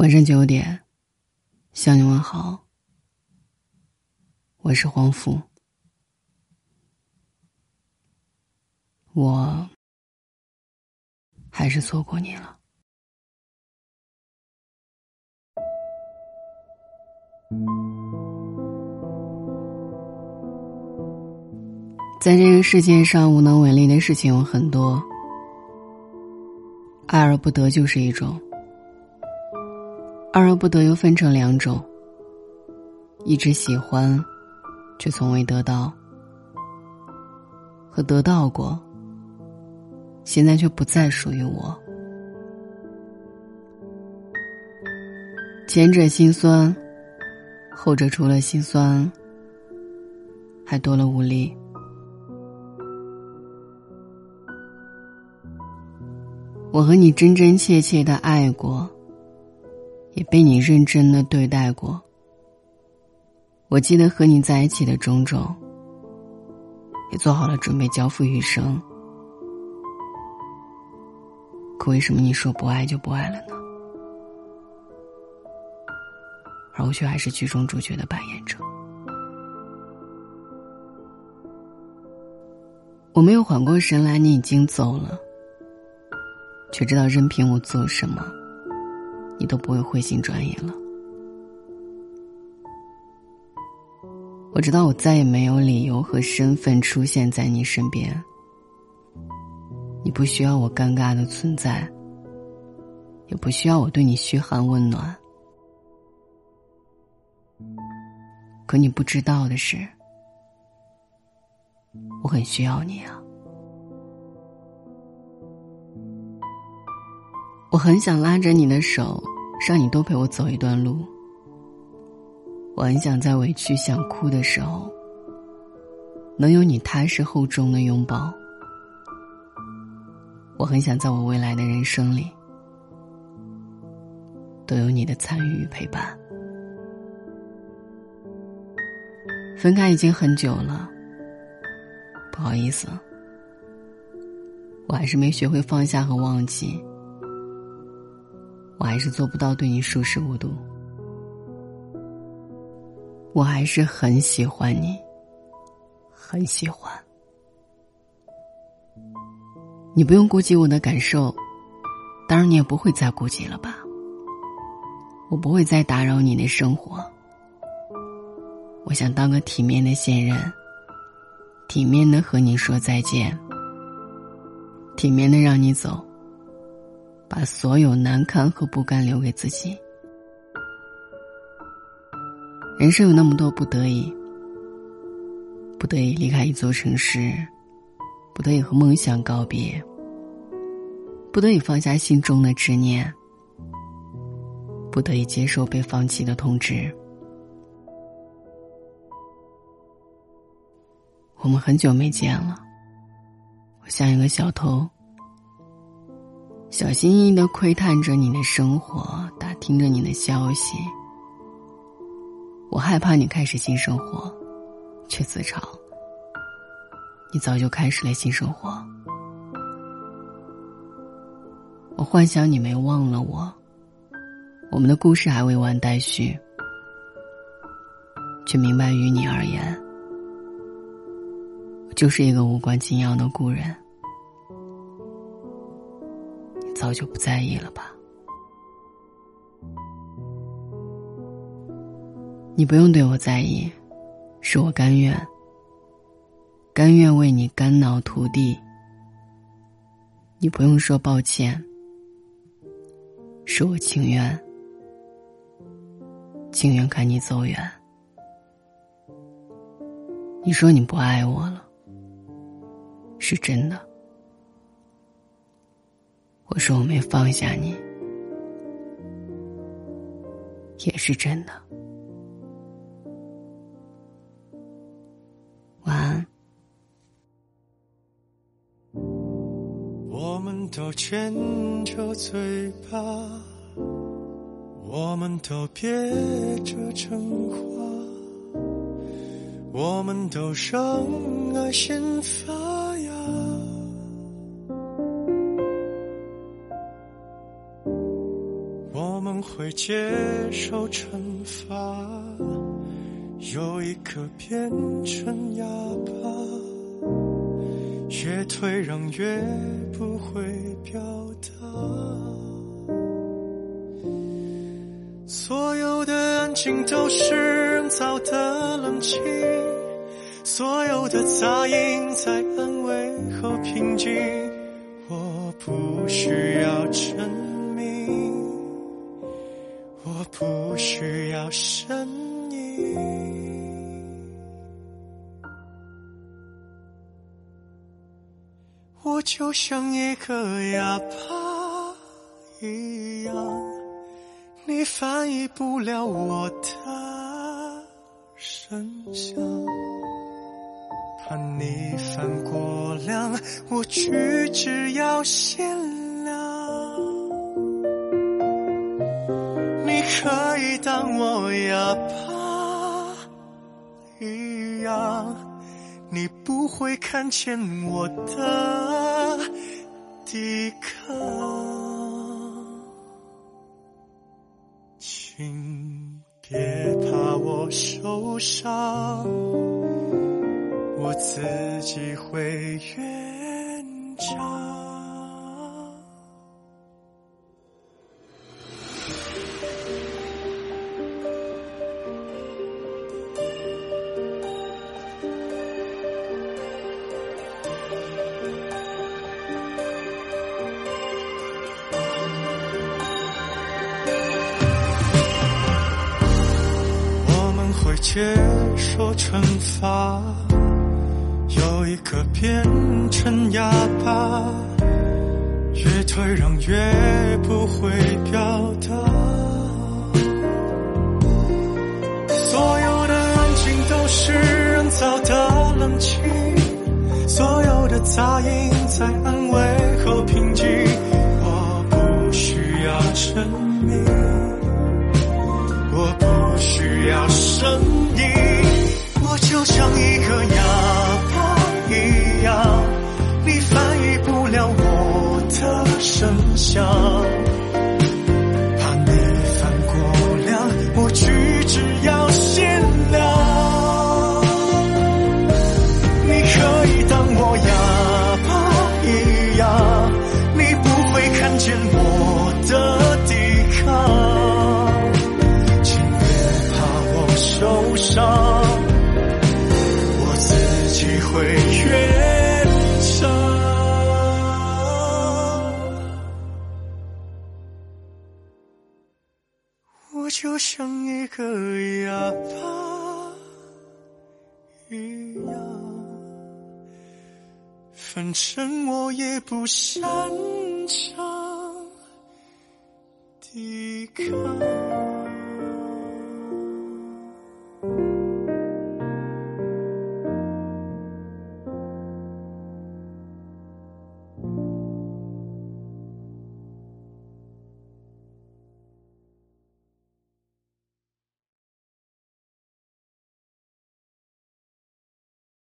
晚上九点，向你问好。我是黄甫，我还是错过你了。在这个世界上，无能为力的事情有很多，爱而不得就是一种。爱而不得又分成两种：一直喜欢，却从未得到；和得到过，现在却不再属于我。前者心酸，后者除了心酸，还多了无力。我和你真真切切的爱过。也被你认真的对待过。我记得和你在一起的种种，也做好了准备交付余生。可为什么你说不爱就不爱了呢？而我却还是剧中主角的扮演者。我没有缓过神来，你已经走了，却知道任凭我做什么。你都不会回心转意了。我知道我再也没有理由和身份出现在你身边。你不需要我尴尬的存在，也不需要我对你嘘寒问暖。可你不知道的是，我很需要你啊。我很想拉着你的手，让你多陪我走一段路。我很想在委屈想哭的时候，能有你踏实厚重的拥抱。我很想在我未来的人生里，都有你的参与与陪伴。分开已经很久了，不好意思，我还是没学会放下和忘记。还是做不到对你熟视无睹，我还是很喜欢你，很喜欢。你不用顾及我的感受，当然你也不会再顾及了吧？我不会再打扰你的生活。我想当个体面的现任，体面的和你说再见，体面的让你走。把所有难堪和不甘留给自己。人生有那么多不得已，不得已离开一座城市，不得已和梦想告别，不得已放下心中的执念，不得已接受被放弃的通知。我们很久没见了，我像一个小偷。小心翼翼的窥探着你的生活，打听着你的消息。我害怕你开始新生活，却自嘲你早就开始了新生活。我幻想你没忘了我，我们的故事还未完待续，却明白于你而言，我就是一个无关紧要的故人。早就不在意了吧？你不用对我在意，是我甘愿，甘愿为你肝脑涂地。你不用说抱歉，是我情愿，情愿看你走远。你说你不爱我了，是真的。我说我没放下你，也是真的。晚安。我们都牵着嘴巴，我们都憋着真话，我们都让爱先发。芽会接受惩罚，有一颗变成哑巴，越退让越不会表达。所有的安静都是人造的冷清，所有的杂音在安慰和平静。我不需要证明，我不需要声音，我就像一个哑巴一样。你翻译不了我的声响，怕你犯过量，我举止要限量。可以当我哑巴一样，你不会看见我的抵抗。请别怕我受伤，我自己会圆接受惩罚，有一个变成哑巴，越退让越不会表达。所有的安静都是人造的冷清，所有的杂音声音。我就像一个哑巴一样，你翻译不了我的声响，伤，我自己。会越长，我就像一个哑巴一样，反正我也不擅长抵抗。